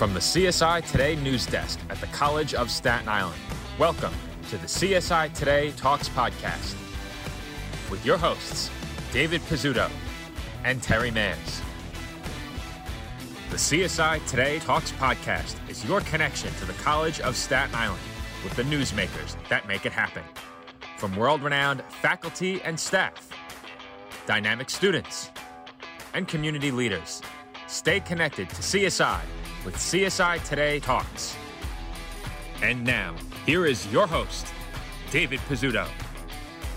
From the CSI Today news desk at the College of Staten Island, welcome to the CSI Today Talks podcast with your hosts, David Pizzuto and Terry Mans. The CSI Today Talks podcast is your connection to the College of Staten Island with the newsmakers that make it happen. From world renowned faculty and staff, dynamic students, and community leaders, stay connected to CSI with CSI Today Talks. And now, here is your host, David Pizzuto.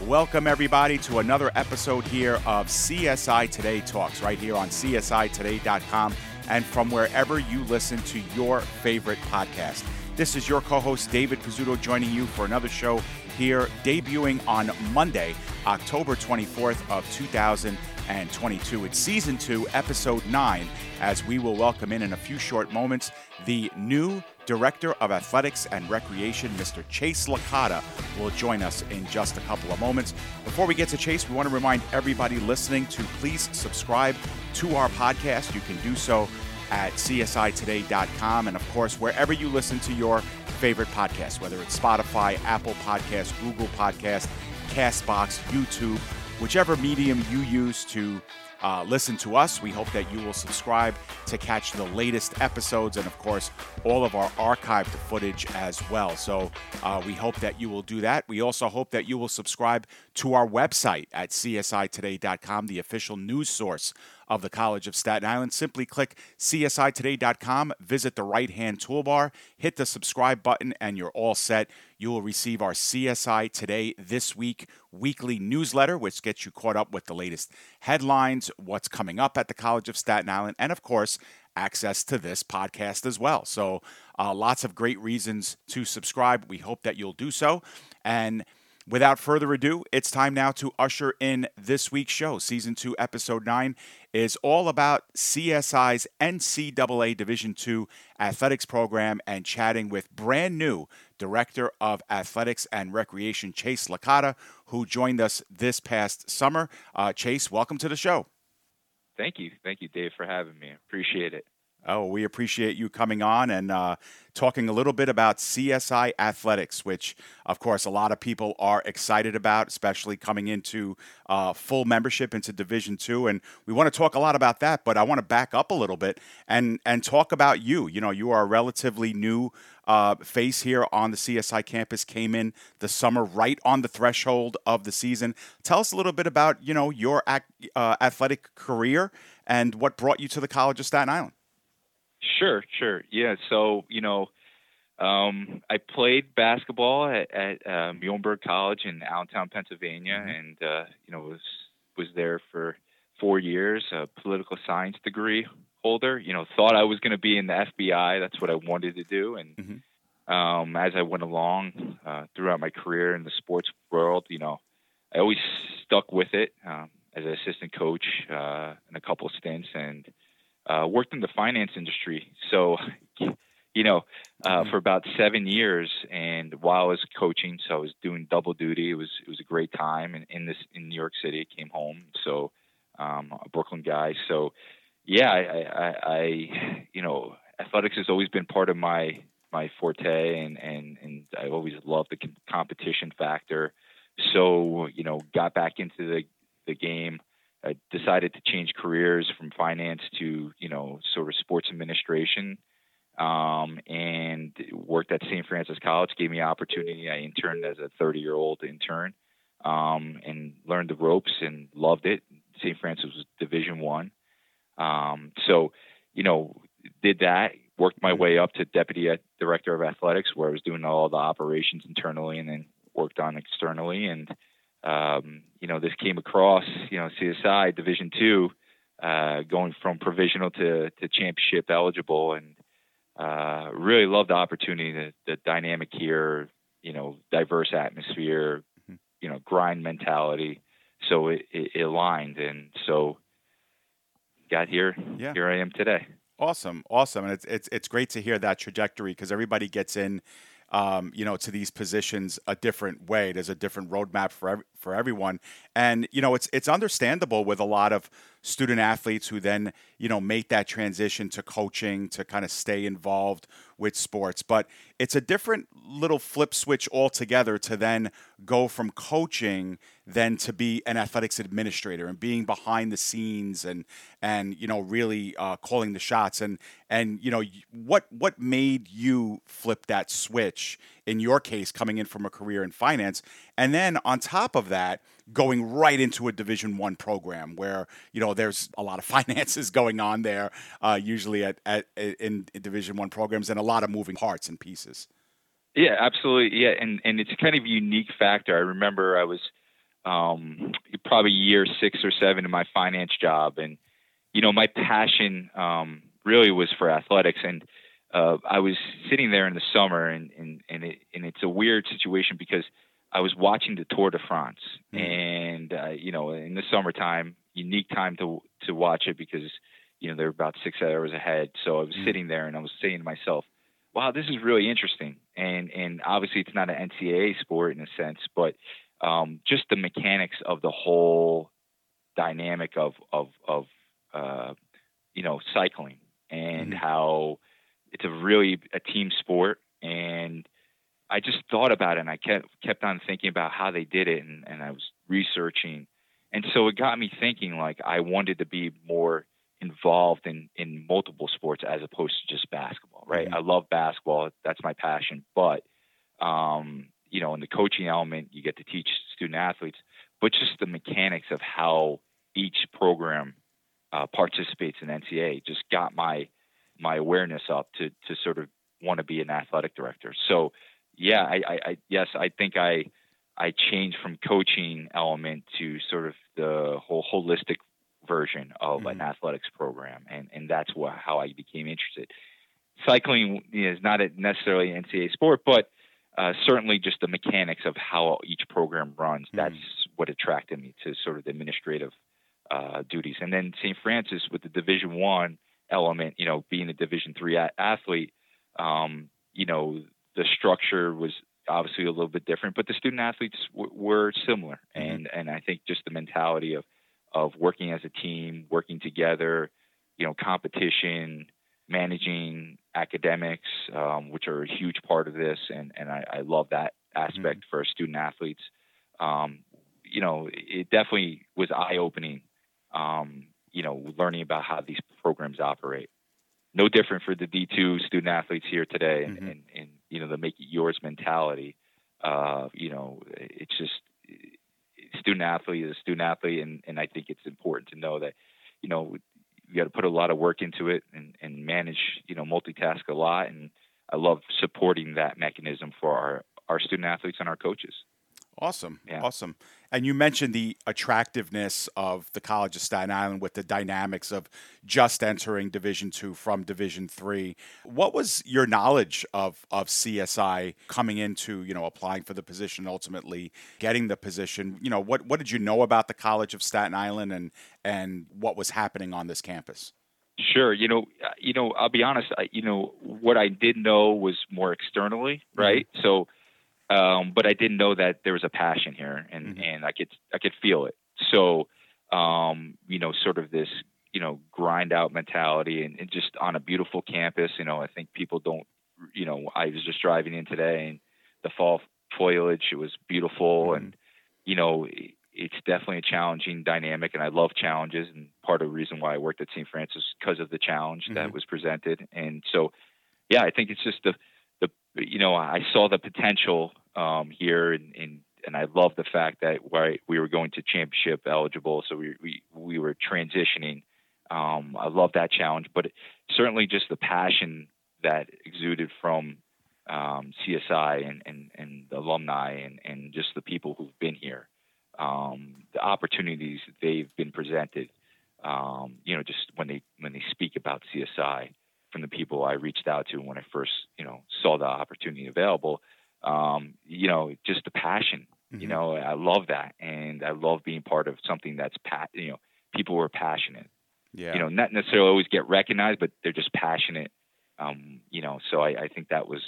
Welcome, everybody, to another episode here of CSI Today Talks, right here on CSIToday.com and from wherever you listen to your favorite podcast. This is your co host, David Pizzuto, joining you for another show here, debuting on Monday, October 24th of 2022. It's season two, episode nine, as we will welcome in in a few short moments the new Director of Athletics and Recreation, Mr. Chase Licata, will join us in just a couple of moments. Before we get to Chase, we want to remind everybody listening to please subscribe to our podcast. You can do so at csitoday.com and, of course, wherever you listen to your favorite podcast, whether it's Spotify, Apple Podcast, Google Podcast, Castbox, YouTube, whichever medium you use to uh, listen to us. We hope that you will subscribe to catch the latest episodes and, of course, all of our archived footage as well. So uh, we hope that you will do that. We also hope that you will subscribe to our website at csitoday.com, the official news source of the College of Staten Island. Simply click csitoday.com, visit the right hand toolbar, hit the subscribe button, and you're all set. You will receive our CSI Today This Week weekly newsletter, which gets you caught up with the latest headlines, what's coming up at the College of Staten Island, and of course, access to this podcast as well. So, uh, lots of great reasons to subscribe. We hope that you'll do so. And Without further ado, it's time now to usher in this week's show. Season 2, Episode 9 is all about CSI's NCAA Division II athletics program and chatting with brand new Director of Athletics and Recreation, Chase Licata, who joined us this past summer. Uh, Chase, welcome to the show. Thank you. Thank you, Dave, for having me. Appreciate it. Oh, we appreciate you coming on and uh, talking a little bit about CSI athletics, which, of course, a lot of people are excited about, especially coming into uh, full membership into Division Two. And we want to talk a lot about that, but I want to back up a little bit and and talk about you. You know, you are a relatively new uh, face here on the CSI campus. Came in the summer, right on the threshold of the season. Tell us a little bit about you know your ac- uh, athletic career and what brought you to the College of Staten Island. Sure, sure. Yeah. So, you know, um, I played basketball at, at uh, Muhlenberg College in Allentown, Pennsylvania, mm-hmm. and uh, you know was was there for four years. A political science degree holder. You know, thought I was going to be in the FBI. That's what I wanted to do, and mm-hmm. um, as I went along uh, throughout my career in the sports world, you know, I always stuck with it um, as an assistant coach uh, in a couple of stints, and uh, worked in the finance industry. So, you know, uh, mm-hmm. for about seven years, and while I was coaching, so I was doing double duty. It was it was a great time, and in this in New York City, I came home. So, um, a Brooklyn guy. So, yeah, I, I, I, you know, athletics has always been part of my my forte, and and and I always loved the competition factor. So, you know, got back into the the game I decided to change careers from finance to you know sort of sports administration, um, and worked at St. Francis College. Gave me an opportunity. I interned as a 30 year old intern, um, and learned the ropes and loved it. St. Francis was Division One, um, so you know did that. Worked my way up to deputy director of athletics, where I was doing all the operations internally, and then worked on externally and um, you know, this came across, you know, CSI Division Two, uh, going from provisional to, to championship eligible, and uh, really loved the opportunity, the, the dynamic here, you know, diverse atmosphere, mm-hmm. you know, grind mentality. So it, it, it aligned, and so got here. Yeah. Here I am today. Awesome, awesome, and it's it's it's great to hear that trajectory because everybody gets in um, you know, to these positions a different way. There's a different roadmap for every, for everyone, and you know, it's it's understandable with a lot of student athletes who then you know make that transition to coaching to kind of stay involved with sports. But it's a different little flip switch altogether to then go from coaching then to be an athletics administrator and being behind the scenes and and you know really uh, calling the shots. And and you know what what made you flip that switch in your case coming in from a career in finance and then on top of that going right into a division one program where you know there's a lot of finances going on there uh, usually at, at in, in division one programs and a lot of moving parts and pieces. Yeah absolutely. Yeah and and it's kind of a unique factor. I remember i was um, probably year six or seven in my finance job and you know my passion um, really was for athletics and uh, I was sitting there in the summer, and and and, it, and it's a weird situation because I was watching the Tour de France, mm. and uh, you know, in the summertime, unique time to to watch it because you know they're about six hours ahead. So I was mm. sitting there, and I was saying to myself, "Wow, this is really interesting." And and obviously, it's not an NCAA sport in a sense, but um, just the mechanics of the whole dynamic of of of uh, you know cycling and mm. how it's a really a team sport and I just thought about it and I kept kept on thinking about how they did it and, and I was researching and so it got me thinking like I wanted to be more involved in in multiple sports as opposed to just basketball right mm-hmm. I love basketball that's my passion but um you know in the coaching element you get to teach student athletes but just the mechanics of how each program uh, participates in NCAA just got my my awareness up to to sort of want to be an athletic director. So yeah, I, I, I yes, I think I I changed from coaching element to sort of the whole holistic version of mm-hmm. an athletics program, and and that's what, how I became interested. Cycling is not a necessarily an NCAA sport, but uh, certainly just the mechanics of how each program runs. Mm-hmm. That's what attracted me to sort of the administrative uh, duties. And then St. Francis with the Division One element, you know, being a Division three a- athlete, um, you know, the structure was obviously a little bit different, but the student athletes w- were similar, mm-hmm. and and I think just the mentality of of working as a team, working together, you know, competition, managing academics, um, which are a huge part of this, and and I, I love that aspect mm-hmm. for student athletes. Um, you know, it definitely was eye opening um, you know, learning about how these programs operate. No different for the D2 student athletes here today, and, mm-hmm. and, and you know the make it yours mentality. Uh, you know, it's just student athlete is a student athlete, and, and I think it's important to know that, you know, you got to put a lot of work into it and, and manage, you know, multitask a lot. And I love supporting that mechanism for our, our student athletes and our coaches. Awesome. Yeah. Awesome. And you mentioned the attractiveness of the College of Staten Island with the dynamics of just entering Division two from Division three. What was your knowledge of, of CSI coming into, you know, applying for the position, ultimately getting the position? You know, what, what did you know about the College of Staten Island and and what was happening on this campus? Sure. You know, you know, I'll be honest, I, you know, what I did know was more externally, right? Mm-hmm. So um, but I didn't know that there was a passion here, and mm-hmm. and I could I could feel it. So, um, you know, sort of this you know grind out mentality, and, and just on a beautiful campus. You know, I think people don't. You know, I was just driving in today, and the fall foliage it was beautiful, mm-hmm. and you know. it's definitely a challenging dynamic, and I love challenges. And part of the reason why I worked at St. Francis because of the challenge mm-hmm. that was presented. And so, yeah, I think it's just the the you know I saw the potential um, here, and, and and I love the fact that we were going to championship eligible, so we we, we were transitioning. Um, I love that challenge, but certainly just the passion that exuded from um, CSI and, and, and the alumni and, and just the people who've been here, um, the opportunities they've been presented. Um, you know, just when they when they speak about CSI from the people I reached out to when I first you know saw the opportunity available um, you know, just the passion. Mm-hmm. You know, I love that, and I love being part of something that's pat. You know, people who are passionate. Yeah. You know, not necessarily always get recognized, but they're just passionate. Um, you know, so I, I think that was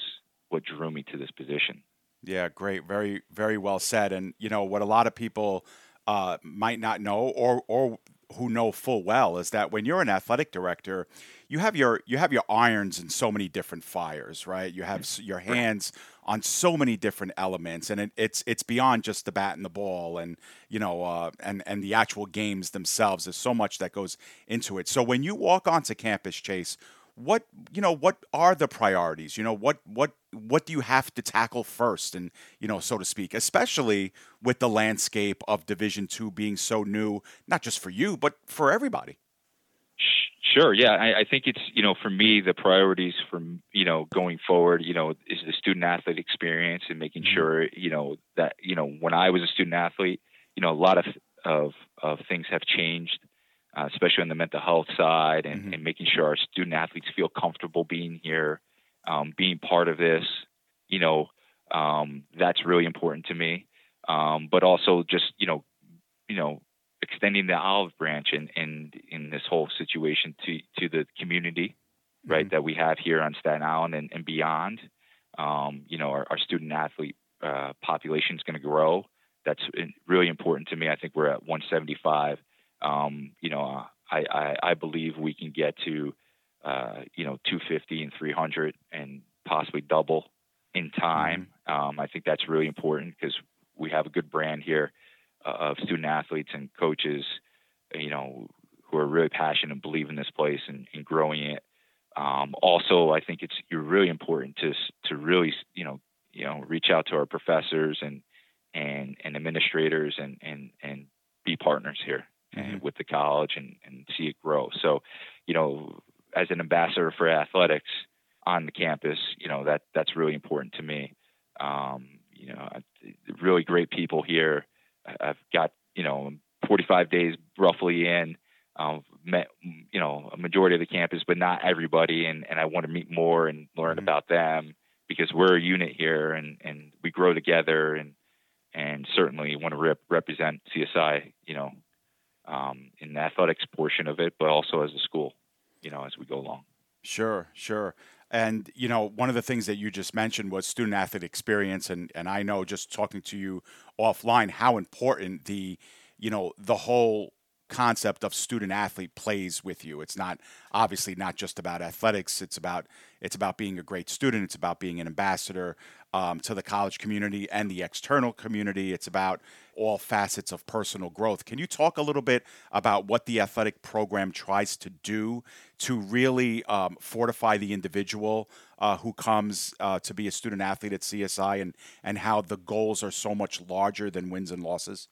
what drew me to this position. Yeah, great, very very well said. And you know what a lot of people uh, might not know, or or who know full well, is that when you're an athletic director, you have your you have your irons in so many different fires, right? You have your hands on so many different elements, and it, it's it's beyond just the bat and the ball, and you know, uh, and and the actual games themselves. There's so much that goes into it. So when you walk onto campus, Chase, what you know what are the priorities? You know what what what do you have to tackle first and you know so to speak especially with the landscape of division 2 being so new not just for you but for everybody? Sure yeah. I, I, think it's you know for me the priorities for you know going forward you know is the student athlete experience and making mm-hmm. sure you know that you know when i was a student athlete you know a lot of of of things have changed uh, especially on the mental health side, and, mm-hmm. and, making sure our student athletes feel comfortable being here, um, being part of this. You know, um, that's really important to me. Um, but also just you know, you know, extending the olive branch in in, in this whole situation to to the community, mm-hmm. right, that we have here on Staten Island and, and beyond. Um, you know, our, our student athlete uh, population is going to grow. That's really important to me. I think we're at 175 um, you know, I, I, I, believe we can get to, uh, you know, 250 and 300 and possibly double in time. Mm-hmm. Um, I think that's really important because we have a good brand here uh, of student athletes and coaches, you know, who are really passionate and believe in this place and, and growing it. Um, also, I think it's really important to to really, you know, you know, reach out to our professors and and and administrators and and and be partners here mm-hmm. with the college and, and see it grow. So, you know, as an ambassador for athletics on the campus, you know, that that's really important to me. Um, you know, really great people here. I've got, you know, 45 days roughly in, um, met, you know, a majority of the campus, but not everybody. And, and I want to meet more and learn mm-hmm. about them because we're a unit here and, and we grow together and, and certainly want to rep- represent CSI, you know, um, in the athletics portion of it, but also as a school, you know, as we go along. Sure, sure. And you know, one of the things that you just mentioned was student athlete experience, and and I know just talking to you offline how important the you know the whole concept of student athlete plays with you. It's not obviously not just about athletics. It's about it's about being a great student. It's about being an ambassador um, to the college community and the external community. It's about all facets of personal growth. Can you talk a little bit about what the athletic program tries to do to really um, fortify the individual uh, who comes uh, to be a student athlete at CSI and, and how the goals are so much larger than wins and losses?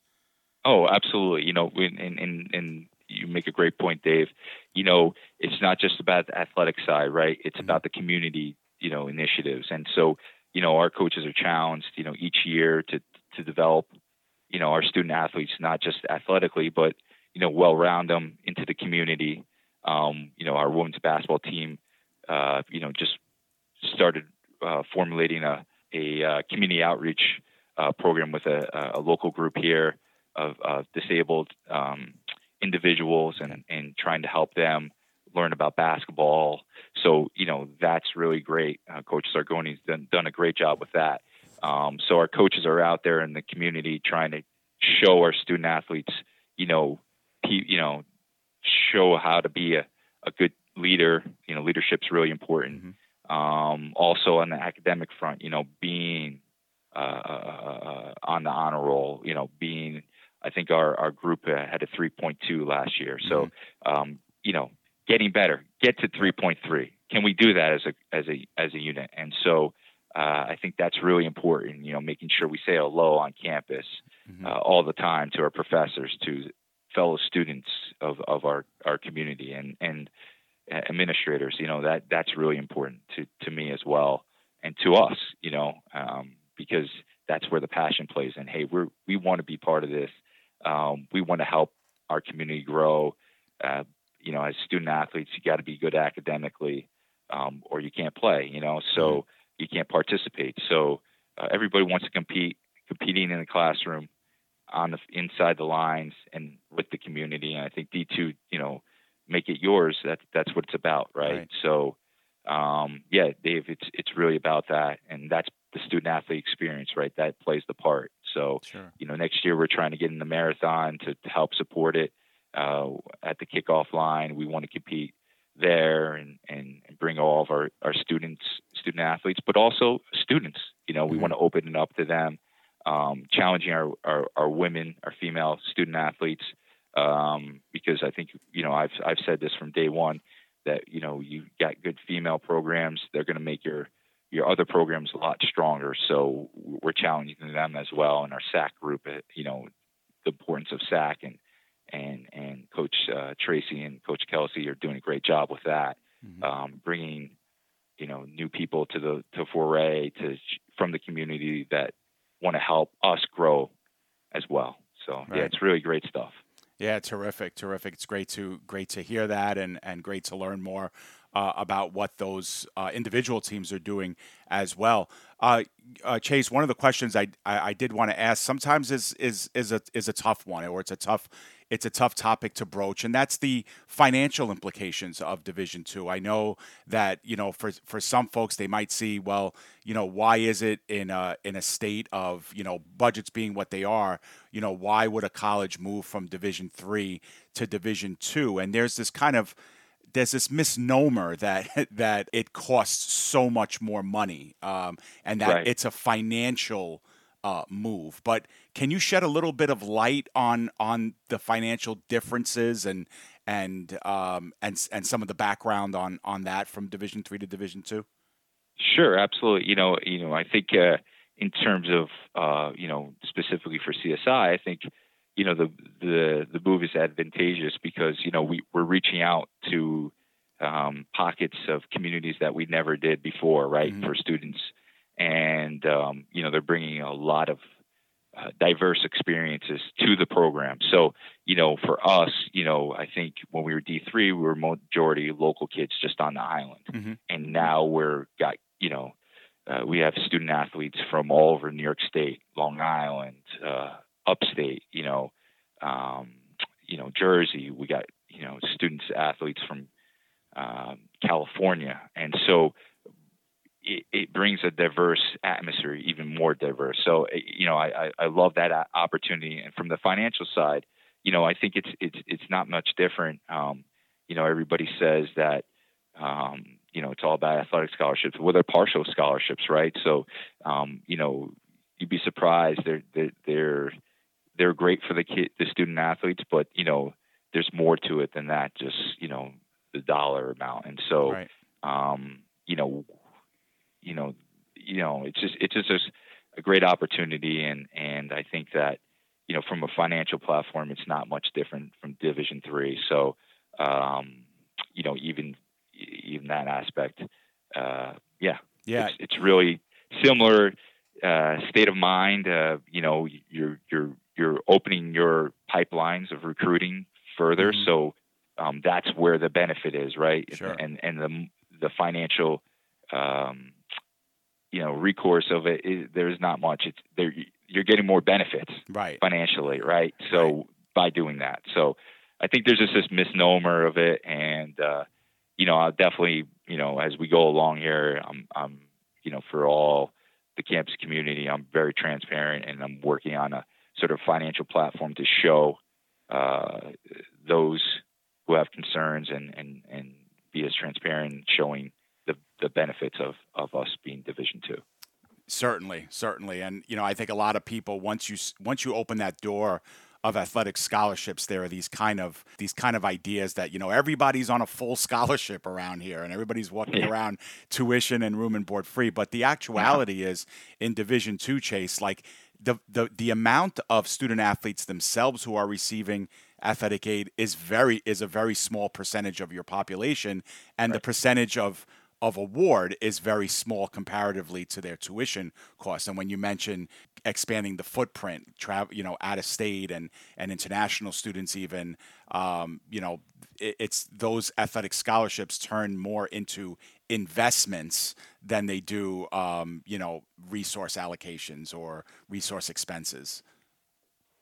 Oh, absolutely. You know, and, and, and you make a great point, Dave. You know, it's not just about the athletic side, right? It's mm-hmm. about the community, you know, initiatives. And so, you know, our coaches are challenged, you know, each year to to develop, you know, our student athletes not just athletically, but you know, well round them into the community. Um, you know, our women's basketball team, uh, you know, just started uh, formulating a a uh, community outreach uh, program with a, a local group here of, of disabled um, individuals and, and trying to help them learn about basketball. So, you know, that's really great. Uh, Coach Sargoni's done, done a great job with that. Um, so our coaches are out there in the community trying to show our student athletes, you know, you know, show how to be a, a good leader. You know, leadership's really important. Mm-hmm. Um, also on the academic front, you know, being uh, uh, uh on the honor roll, you know, being I think our, our group had a 3.2 last year. So, mm-hmm. um, you know, getting better, get to 3.3. Can we do that as a as a as a unit? And so, uh, I think that's really important. You know, making sure we say hello on campus mm-hmm. uh, all the time to our professors, to fellow students of, of our, our community, and and administrators. You know, that that's really important to to me as well, and to us. You know, um, because that's where the passion plays. And hey, we're we want to be part of this. Um, we want to help our community grow. Uh, you know, as student athletes, you got to be good academically, um, or you can't play. You know, so mm-hmm. you can't participate. So uh, everybody wants to compete, competing in the classroom, on the inside the lines, and with the community. And I think D two, you know, make it yours. That's that's what it's about, right? right. So. um, yeah, Dave, it's it's really about that, and that's the student athlete experience, right? That plays the part. So, sure. you know, next year we're trying to get in the marathon to, to help support it. Uh, at the kickoff line, we want to compete there and, and, and, bring all of our, our students, student athletes, but also students. You know, we mm-hmm. want to open it up to them, um, challenging our, our, our, women, our female student athletes, um, because I think you know I've I've said this from day one that you know you got good female programs, they're going to make your your other programs a lot stronger. So we're challenging them as well in our SAC group. Uh, you know, the importance of SAC and and and Coach uh, Tracy and Coach Kelsey are doing a great job with that, mm-hmm. um, bringing you know new people to the to foray to from the community that want to help us grow as well. So right. yeah, it's really great stuff. Yeah, terrific, terrific. It's great to great to hear that, and and great to learn more uh, about what those uh, individual teams are doing as well. Uh, uh Chase, one of the questions I, I, I did want to ask sometimes is is is a is a tough one, or it's a tough it's a tough topic to broach, and that's the financial implications of Division Two. I know that you know for for some folks they might see, well, you know, why is it in a in a state of you know budgets being what they are, you know, why would a college move from Division Three to Division Two? And there's this kind of there's this misnomer that that it costs so much more money, um, and that right. it's a financial uh, move. But can you shed a little bit of light on on the financial differences and and um, and and some of the background on on that from Division three to Division two? Sure, absolutely. You know, you know, I think uh, in terms of uh, you know specifically for CSI, I think you know the the the move is advantageous because you know we we're reaching out to um, pockets of communities that we never did before, right? Mm-hmm. For students and um, you know they're bringing a lot of uh, diverse experiences to the program. So you know, for us, you know, I think when we were D three, we were majority local kids just on the island, mm-hmm. and now we're got you know. Uh, we have student athletes from all over New York State, Long Island, uh, upstate, you know, um, you know, Jersey. We got you know students athletes from um, California, and so it, it, brings a diverse atmosphere, even more diverse. So, eh, you know, I, I love that opportunity. And from the financial side, you know, I think it's it's it's not much different. Um, you know, everybody says that, um, you know, it's all about athletic scholarships. Well, they're partial scholarships, right? So, um, you know, you'd be surprised. They're they're they're they're great for the kid, the student athletes, but you know, there's more to it than that. Just you know, the dollar amount. And so, right. um, you know, you know, you know, it's just it's just a great opportunity, and and I think that you know from a financial platform, it's not much different from Division three. So, um, you know, even even that aspect, uh, yeah, yeah, it's, it's really similar uh, state of mind. Uh, you know, you're you're you're opening your pipelines of recruiting further, mm-hmm. so um, that's where the benefit is, right? Sure. And and the the financial um, you know recourse of it is, there's not much it's there you're getting more benefits right financially right so right. by doing that so i think there's just this misnomer of it and uh you know i'll definitely you know as we go along here i'm i'm you know for all the campus community i'm very transparent and i'm working on a sort of financial platform to show uh those who have concerns and and and be as transparent showing the, the benefits of, of us being Division two. Certainly, certainly, and you know, I think a lot of people once you once you open that door of athletic scholarships, there are these kind of these kind of ideas that you know everybody's on a full scholarship around here, and everybody's walking yeah. around tuition and room and board free. But the actuality yeah. is in Division two, Chase, like the, the the amount of student athletes themselves who are receiving athletic aid is very is a very small percentage of your population, and right. the percentage of of award is very small comparatively to their tuition costs. And when you mention expanding the footprint, travel, you know, out of state and and international students, even, um, you know, it, it's those athletic scholarships turn more into investments than they do, um, you know, resource allocations or resource expenses.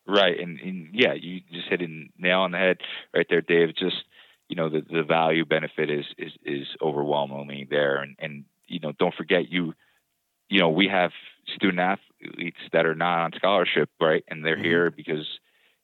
Right, and, and yeah, you just hit a nail on the head right there, Dave. Just you know the the value benefit is is is overwhelmingly there. And and you know don't forget you you know we have student athletes that are not on scholarship, right? And they're mm-hmm. here because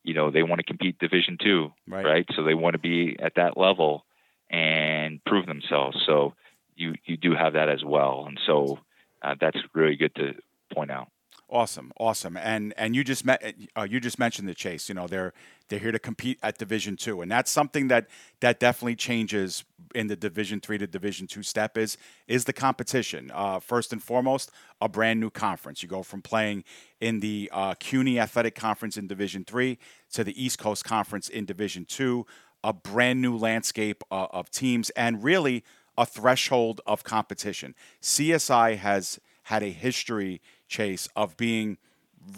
you know they want to compete Division two, right. right? So they want to be at that level and prove themselves. So you you do have that as well, and so uh, that's really good to point out. Awesome, awesome, and and you just met, uh, you just mentioned the chase. You know, they're they're here to compete at Division two, and that's something that that definitely changes in the Division three to Division two step is is the competition. Uh, first and foremost, a brand new conference. You go from playing in the uh, CUNY Athletic Conference in Division three to the East Coast Conference in Division two. A brand new landscape uh, of teams, and really a threshold of competition. CSI has had a history chase of being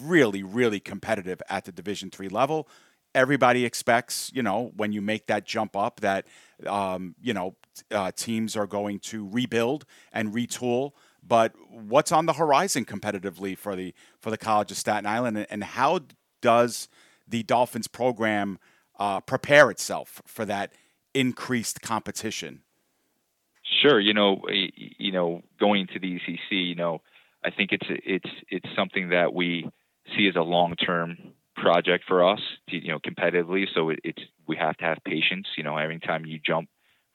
really, really competitive at the Division three level. Everybody expects, you know, when you make that jump up, that um, you know uh, teams are going to rebuild and retool. But what's on the horizon competitively for the for the College of Staten Island, and, and how does the Dolphins program uh, prepare itself for that increased competition? Sure, you know, you know, going to the ECC, you know, I think it's it's it's something that we see as a long term project for us, to, you know, competitively. So it, it's we have to have patience. You know, every time you jump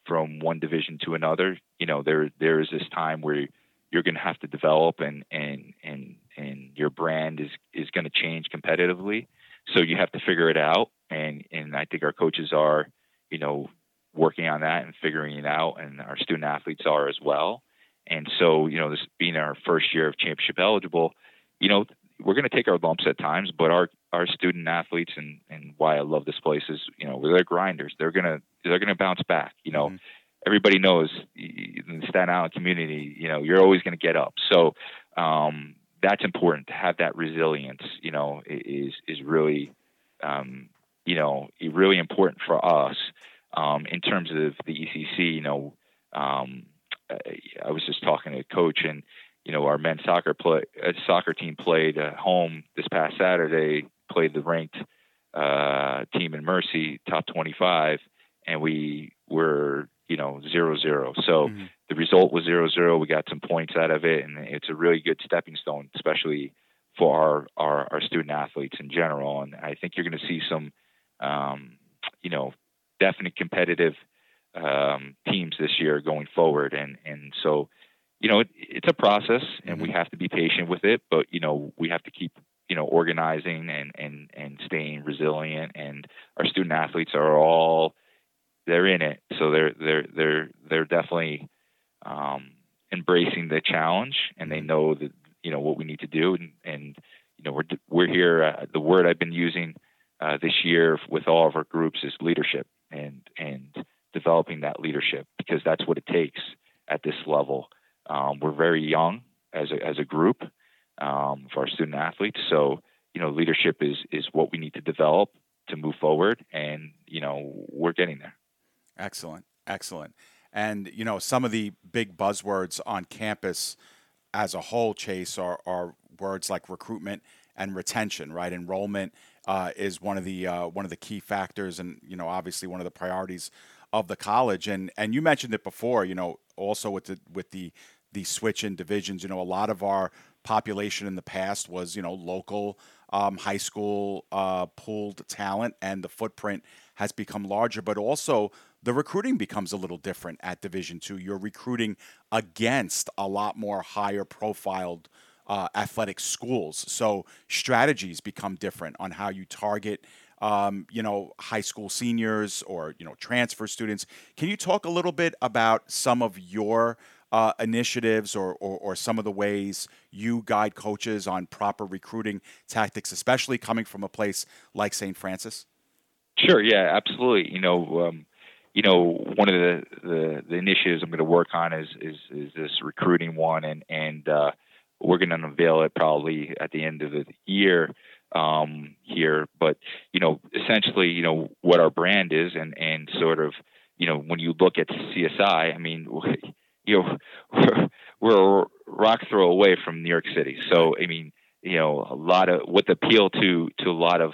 from one division to another, you know, there there is this time where you're going to have to develop and and and and your brand is is going to change competitively. So you have to figure it out, and and I think our coaches are, you know, working on that and figuring it out, and our student athletes are as well. And so, you know, this being our first year of championship eligible, you know, we're going to take our lumps at times, but our our student athletes and and why I love this place is, you know, they're grinders. They're gonna they're gonna bounce back. You know, mm-hmm. everybody knows in the Staten Island community, you know, you're always going to get up. So um, that's important to have that resilience. You know, is is really um, you know really important for us um, in terms of the ECC. You know. Um, I was just talking to a coach, and you know, our men's soccer play uh, soccer team played at home this past Saturday. Played the ranked uh, team in Mercy, top 25, and we were you know zero zero. So mm-hmm. the result was zero zero. We got some points out of it, and it's a really good stepping stone, especially for our our, our student athletes in general. And I think you're going to see some, um, you know, definite competitive um, teams this year going forward. And and so, you know, it, it's a process, and we mm-hmm. have to be patient with it. But you know, we have to keep you know organizing and and and staying resilient. And our student athletes are all they're in it, so they're they're they're they're definitely um, embracing the challenge, and they mm-hmm. know that you know what we need to do. And, and you know, we're we're here. Uh, the word I've been using uh, this year with all of our groups is leadership, and and developing that leadership because that's what it takes at this level. Um, we're very young as a, as a group um, for our student athletes, so you know leadership is is what we need to develop to move forward, and you know we're getting there. Excellent, excellent. And you know some of the big buzzwords on campus as a whole, Chase, are, are words like recruitment and retention, right? Enrollment uh, is one of the uh, one of the key factors, and you know obviously one of the priorities of the college. And and you mentioned it before, you know, also with the with the the switch in divisions. You know, a lot of our population in the past was you know local um, high school uh, pooled talent, and the footprint has become larger. But also the recruiting becomes a little different at Division Two. You're recruiting against a lot more higher profiled. Uh, athletic schools. So strategies become different on how you target um, you know, high school seniors or, you know, transfer students. Can you talk a little bit about some of your uh, initiatives or, or, or, some of the ways you guide coaches on proper recruiting tactics, especially coming from a place like St. Francis? Sure. Yeah, absolutely. You know, um, you know, one of the, the, the, initiatives I'm going to work on is, is, is this recruiting one, and, and uh, we're going to unveil it probably at the end of the year um, here. But you know, essentially, you know what our brand is, and and sort of, you know, when you look at CSI, I mean, you know, we're, we're a rock throw away from New York City. So I mean, you know, a lot of what the appeal to to a lot of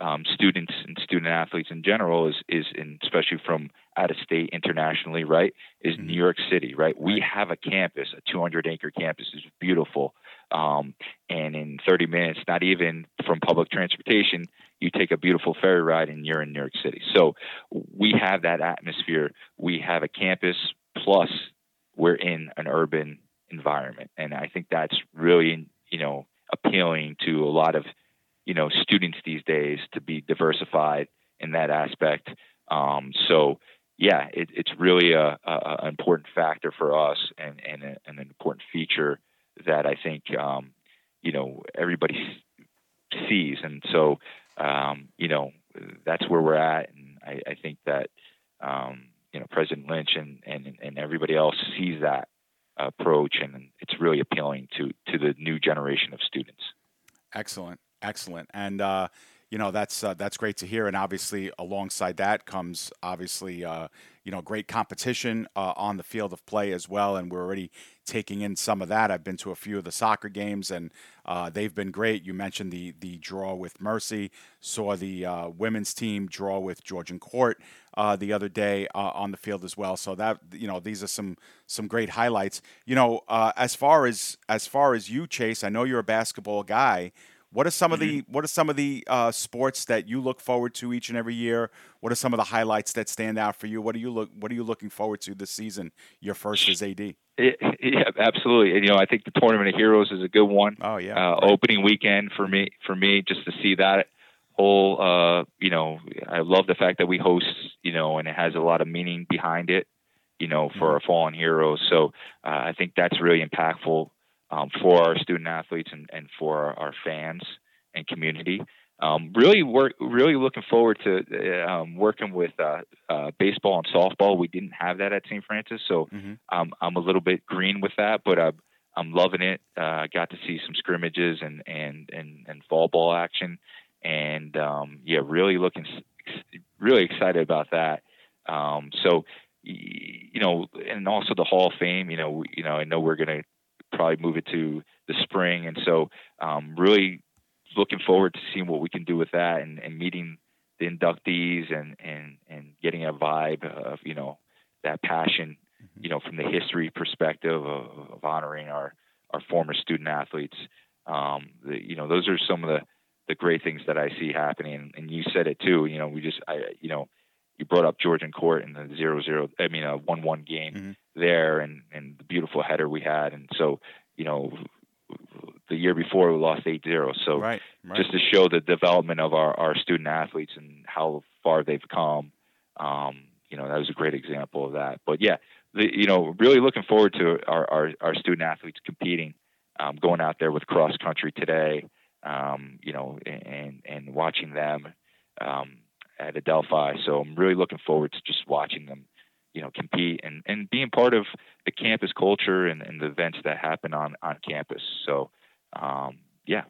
um, students and student athletes in general is is in, especially from out of state internationally, right? Is mm-hmm. New York City, right? We have a campus, a 200 acre campus, is beautiful, um, and in 30 minutes, not even from public transportation, you take a beautiful ferry ride and you're in New York City. So we have that atmosphere. We have a campus plus we're in an urban environment, and I think that's really you know appealing to a lot of you know students these days to be diversified in that aspect. Um, so yeah, it, it's really a, a, an important factor for us and, and, a, and, an important feature that I think um, you know everybody sees, and so um, you know that's where we're at, and I, I think that um, you know President Lynch and, and and everybody else sees that approach, and it's really appealing to to the new generation of students. Excellent. Excellent. And uh, you know that's uh, that's great to hear. And obviously, alongside that comes obviously uh, you know great competition uh, on the field of play as well. And we're already taking in some of that. I've been to a few of the soccer games, and uh, they've been great. You mentioned the the draw with Mercy. Saw the uh, women's team draw with Georgian Court uh, the other day on the field as well. So that you know these are some some great highlights. You know, as far as as far as you, Chase, I know you're a basketball guy. What are some of the mm-hmm. what are some of the uh, sports that you look forward to each and every year? What are some of the highlights that stand out for you? What are you look What are you looking forward to this season? Your first as AD. Yeah, absolutely. And, you know, I think the Tournament of Heroes is a good one. Oh yeah. Uh, opening weekend for me for me just to see that whole. Uh, you know, I love the fact that we host. You know, and it has a lot of meaning behind it. You know, for mm-hmm. our fallen heroes. So uh, I think that's really impactful um, for our student athletes and, and for our, fans and community. Um, really work, really looking forward to uh, um, working with uh, uh, baseball and softball. We didn't have that at St. Francis, so mm-hmm. um, I'm a little bit green with that, but I'm, I'm loving it. Uh, I got to see some scrimmages and and and, and fall ball action, and um, yeah, really looking, really excited about that. Um, so, you know, and also the Hall of Fame. You know, you know, I know we're gonna probably move it to the spring. And so, um, really looking forward to seeing what we can do with that and, and meeting the inductees and, and, and getting a vibe of, you know, that passion, mm-hmm. you know, from the history perspective of, of honoring our, our former student athletes. Um, the, you know, those are some of the, the great things that I see happening. And you said it too, you know, we just, I, you know, you brought up Georgian Court in the zero zero, I mean, a one one game mm-hmm. There, and and the beautiful header we had, and so you know, the year before we lost eight zero. So right, right. just to show the development of our our student athletes and how far they've come, um, you know, that was a great example of that. But yeah, the, you know, really looking forward to our our, our student athletes competing, um, going out there with cross country today, um, you know, and and watching them. Um, at Adelphi. So I'm really looking forward to just watching them, you know, compete and, and being part of the campus culture and, and the events that happen on, on campus. So, um, yeah.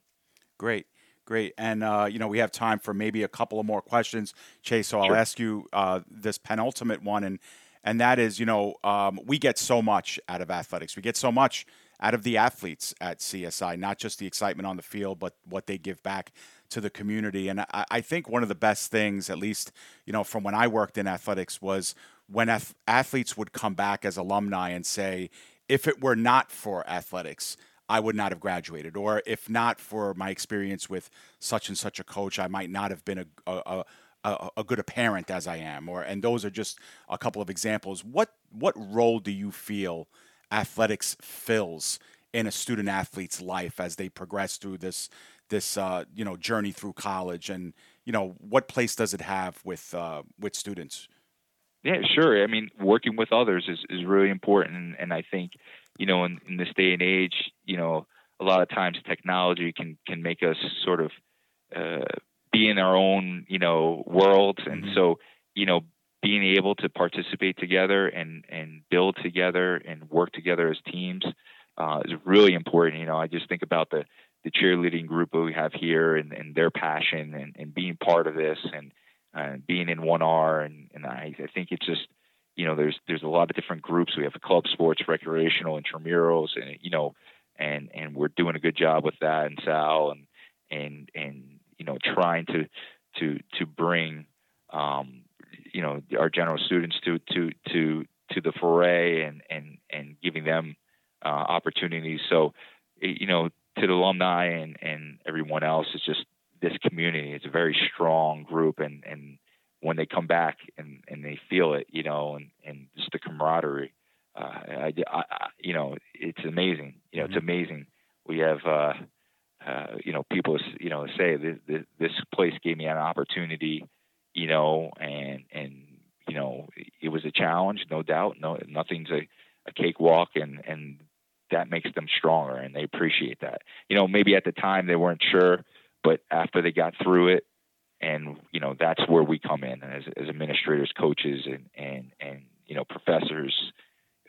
Great. Great. And, uh, you know, we have time for maybe a couple of more questions, Chase. So I'll sure. ask you uh, this penultimate one. And, and that is, you know, um, we get so much out of athletics. We get so much out of the athletes at CSI, not just the excitement on the field, but what they give back to the community. And I, I think one of the best things, at least you know from when I worked in athletics, was when ath- athletes would come back as alumni and say, if it were not for athletics, I would not have graduated, or if not for my experience with such and such a coach, I might not have been a, a, a, a good a parent as I am. Or and those are just a couple of examples. What what role do you feel athletics fills in a student athlete's life as they progress through this this uh, you know journey through college, and you know what place does it have with uh, with students? Yeah, sure. I mean, working with others is, is really important, and I think you know in, in this day and age, you know, a lot of times technology can can make us sort of uh, be in our own you know worlds, and mm-hmm. so you know being able to participate together and and build together and work together as teams uh, is really important. You know, I just think about the the cheerleading group that we have here and, and their passion and, and being part of this and uh, being in 1R. And, and I, I think it's just, you know, there's there's a lot of different groups. We have club sports, recreational, intramurals, and you know, and and we're doing a good job with that. And Sal and and and you know, trying to to to bring um, you know our general students to to to to the foray and and and giving them uh, opportunities. So you know to the alumni and and everyone else, it's just this community. It's a very strong group, and and when they come back and and they feel it, you know, and and just the camaraderie. Uh, I, I, you know, it's amazing. You know, mm-hmm. it's amazing. We have, uh, uh, you know, people, you know, say this, this, this place gave me an opportunity, you know, and and you know, it was a challenge, no doubt. No, nothing's a, a cakewalk, and and that makes them stronger, and they appreciate that. You know, maybe at the time they weren't sure, but after they got through it, and you know, that's where we come in as as administrators, coaches, and and and you know, professors,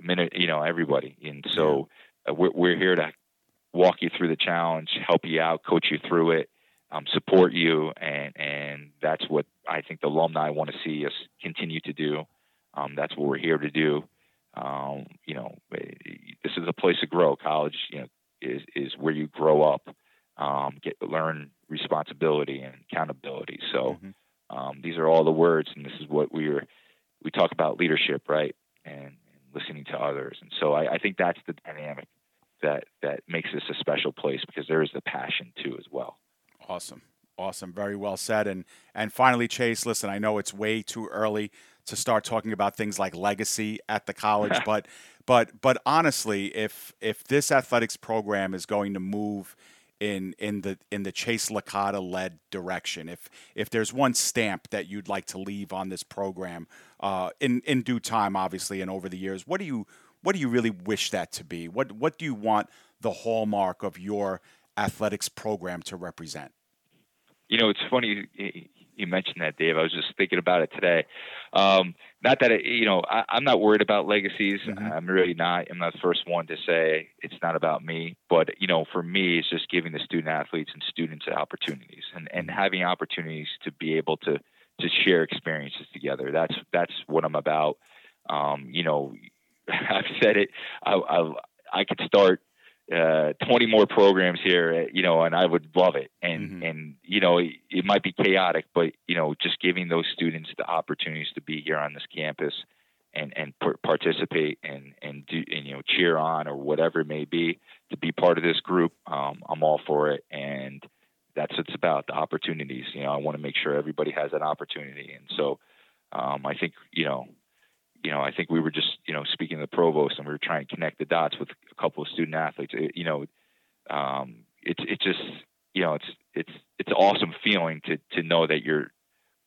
you know, everybody. And so uh, we're we're here to walk you through the challenge, help you out, coach you through it, um, support you, and and that's what I think the alumni want to see us continue to do. Um, that's what we're here to do. Um, you know, eh, this is a place to grow. College, you know, is is where you grow up, um, get learn responsibility and accountability. So mm-hmm. um, these are all the words, and this is what we're we talk about leadership, right? And, and listening to others. And so I, I think that's the dynamic that that makes this a special place because there is the passion too as well. Awesome. Awesome. Very well said. And and finally, Chase, listen, I know it's way too early to start talking about things like legacy at the college, but but but honestly, if if this athletics program is going to move in in the in the Chase Licata led direction, if if there's one stamp that you'd like to leave on this program, uh, in in due time, obviously, and over the years, what do you what do you really wish that to be? What what do you want the hallmark of your athletics program to represent? You know, it's funny you mentioned that, Dave. I was just thinking about it today. Um, not that it, you know, I, am not worried about legacies. Mm-hmm. I'm really not. I'm not the first one to say it's not about me. But you know, for me, it's just giving the student athletes and students opportunities and and mm-hmm. having opportunities to be able to to share experiences together. That's that's what I'm about. Um, you know, I've said it. I, I, I could start uh, 20 more programs here, uh, you know, and I would love it. And mm-hmm. and you know, it, it, might be chaotic, but you know, just giving those students the opportunities to be here on this campus and and participate and and do and you know cheer on or whatever it may be to be part of this group. Um, I'm all for it, and that's what it's about the opportunities. You know, I want to make sure everybody has an opportunity, and so um, I think you know you know, I think we were just, you know, speaking to the provost and we were trying to connect the dots with a couple of student athletes. It, you know, um, it's it's just, you know, it's it's it's an awesome feeling to to know that you're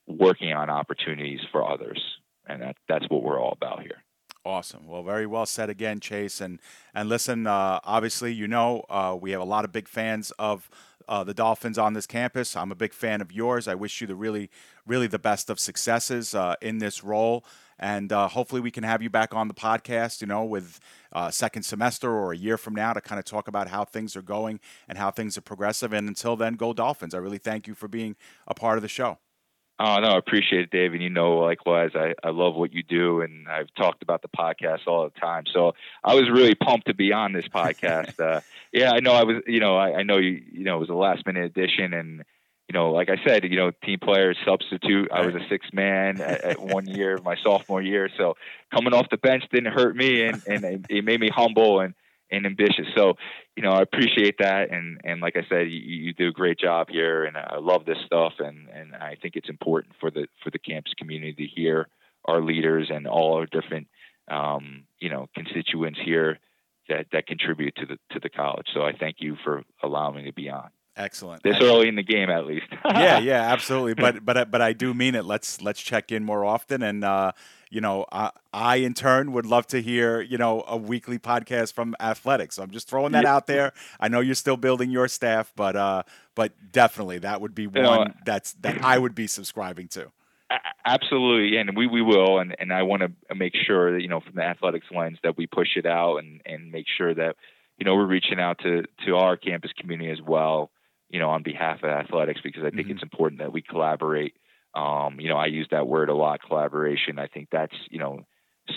working on opportunities for others, and that that's what we're all about here. Awesome. Well, very well said again, Chase. And and listen, uh, obviously, you know, uh, we have a lot of big fans of uh, the Dolphins on this campus. I'm a big fan of yours. I wish you the really, really the best of successes uh, in this role and uh, hopefully we can have you back on the podcast, you know, with uh, second semester or a year from now to kind of talk about how things are going and how things are progressive. And until then, go Dolphins! I really thank you for being a part of the show. Oh no, I appreciate it, Dave. And you know, likewise, I, I love what you do, and I've talked about the podcast all the time. So I was really pumped to be on this podcast. uh, yeah, I know I was. You know, I, I know you. You know, it was a last minute addition, and you know, like I said, you know, team player substitute. I was a six man at, at, one year, my sophomore year. So coming off the bench didn't hurt me, and and it made me humble and and ambitious. So, you know, I appreciate that, and and like I said, you, you do a great job here, and I love this stuff, and and I think it's important for the for the campus community to hear our leaders and all our different, um, you know, constituents here that that contribute to the to the college. So I thank you for allowing me to be on. Excellent. This Excellent. early in the game, at least. yeah, yeah, absolutely. But but but I do mean it. Let's let's check in more often, and uh, you know, I, I in turn would love to hear you know a weekly podcast from athletics. So I'm just throwing that yeah. out there. I know you're still building your staff, but uh, but definitely that would be one you know, that's that I would be subscribing to. Absolutely, and we, we will, and, and I want to make sure that you know from the athletics lens that we push it out and, and make sure that you know we're reaching out to to our campus community as well you know, on behalf of athletics because I think mm-hmm. it's important that we collaborate. Um, you know, I use that word a lot, collaboration. I think that's, you know,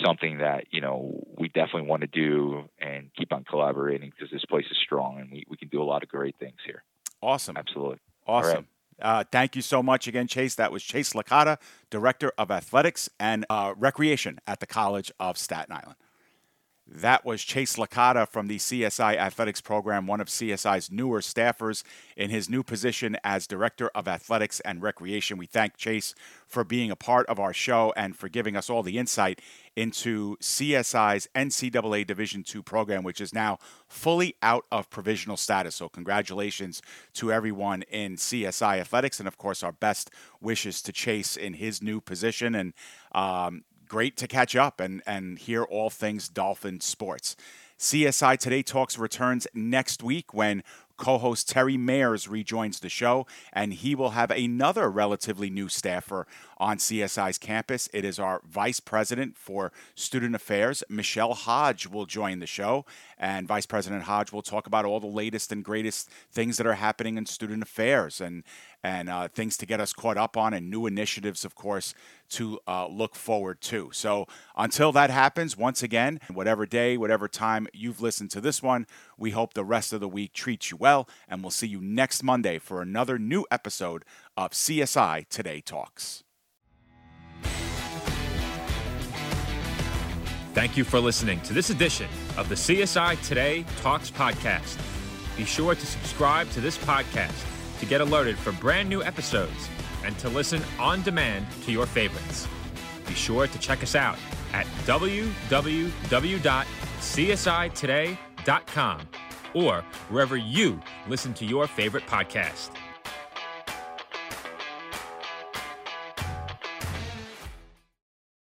something that, you know, we definitely want to do and keep on collaborating because this place is strong and we, we can do a lot of great things here. Awesome. Absolutely. Awesome. Uh, thank you so much again, Chase. That was Chase Licata, Director of Athletics and uh, Recreation at the College of Staten Island. That was Chase Licata from the CSI Athletics Program, one of CSI's newer staffers in his new position as Director of Athletics and Recreation. We thank Chase for being a part of our show and for giving us all the insight into CSI's NCAA Division II program, which is now fully out of provisional status. So, congratulations to everyone in CSI Athletics, and of course, our best wishes to Chase in his new position. And um, great to catch up and, and hear all things Dolphin sports. CSI Today Talks returns next week when co host Terry Mayers rejoins the show, and he will have another relatively new staffer on CSI's campus. It is our Vice President for Student Affairs, Michelle Hodge, will join the show. And Vice President Hodge will talk about all the latest and greatest things that are happening in student affairs and, and uh, things to get us caught up on, and new initiatives, of course, to uh, look forward to. So until that happens, once again, whatever day, whatever time you've listened to this one, we hope the rest of the week treats you well, and we'll see you next Monday for another new episode of CSI Today Talks. Thank you for listening to this edition of the CSI Today Talks podcast. Be sure to subscribe to this podcast to get alerted for brand new episodes and to listen on demand to your favorites. Be sure to check us out at www.csitoday.com or wherever you listen to your favorite podcast.